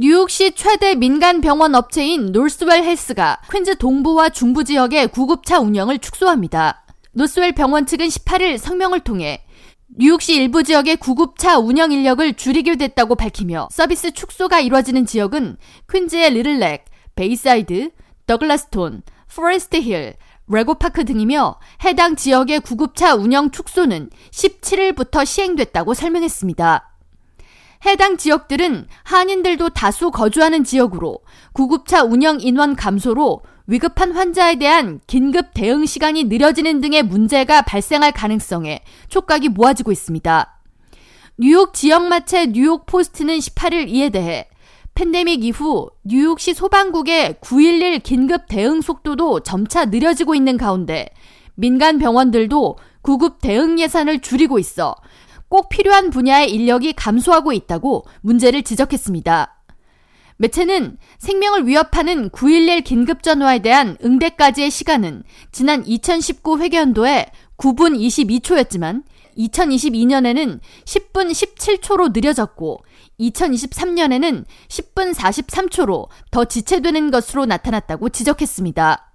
뉴욕시 최대 민간 병원 업체인 노스웰 헬스가 퀸즈 동부와 중부 지역의 구급차 운영을 축소합니다. 노스웰 병원 측은 18일 성명을 통해 뉴욕시 일부 지역의 구급차 운영 인력을 줄이게 됐다고 밝히며 서비스 축소가 이뤄지는 지역은 퀸즈의 리틀넥, 베이사이드, 더글라스톤, 포레스트 힐, 레고파크 등이며 해당 지역의 구급차 운영 축소는 17일부터 시행됐다고 설명했습니다. 해당 지역들은 한인들도 다수 거주하는 지역으로 구급차 운영 인원 감소로 위급한 환자에 대한 긴급 대응 시간이 느려지는 등의 문제가 발생할 가능성에 촉각이 모아지고 있습니다. 뉴욕 지역 매체 뉴욕 포스트는 18일 이에 대해 팬데믹 이후 뉴욕시 소방국의 911 긴급 대응 속도도 점차 느려지고 있는 가운데 민간 병원들도 구급 대응 예산을 줄이고 있어 꼭 필요한 분야의 인력이 감소하고 있다고 문제를 지적했습니다. 매체는 생명을 위협하는 911 긴급전화에 대한 응대까지의 시간은 지난 2019 회계연도에 9분 22초였지만 2022년에는 10분 17초로 느려졌고 2023년에는 10분 43초로 더 지체되는 것으로 나타났다고 지적했습니다.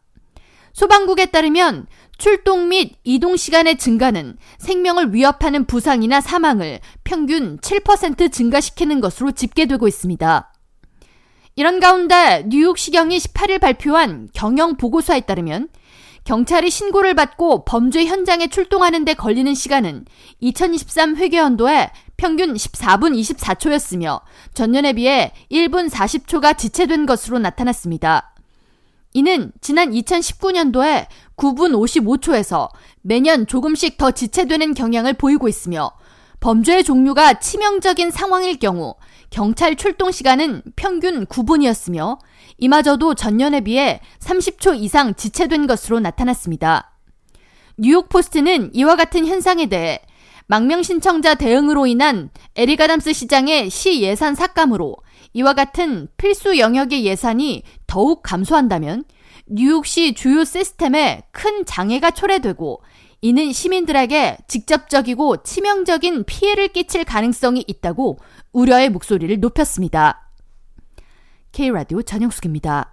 소방국에 따르면 출동 및 이동 시간의 증가는 생명을 위협하는 부상이나 사망을 평균 7% 증가시키는 것으로 집계되고 있습니다. 이런 가운데 뉴욕시경이 18일 발표한 경영 보고서에 따르면 경찰이 신고를 받고 범죄 현장에 출동하는 데 걸리는 시간은 2023 회계연도에 평균 14분 24초였으며 전년에 비해 1분 40초가 지체된 것으로 나타났습니다. 이는 지난 2019년도에 9분 55초에서 매년 조금씩 더 지체되는 경향을 보이고 있으며 범죄의 종류가 치명적인 상황일 경우 경찰 출동 시간은 평균 9분이었으며 이마저도 전년에 비해 30초 이상 지체된 것으로 나타났습니다. 뉴욕 포스트는 이와 같은 현상에 대해 망명 신청자 대응으로 인한 에릭 아담스 시장의 시 예산 삭감으로 이와 같은 필수 영역의 예산이 더욱 감소한다면 뉴욕시 주요 시스템에 큰 장애가 초래되고 이는 시민들에게 직접적이고 치명적인 피해를 끼칠 가능성이 있다고 우려의 목소리를 높였습니다. K라디오 전영숙입니다.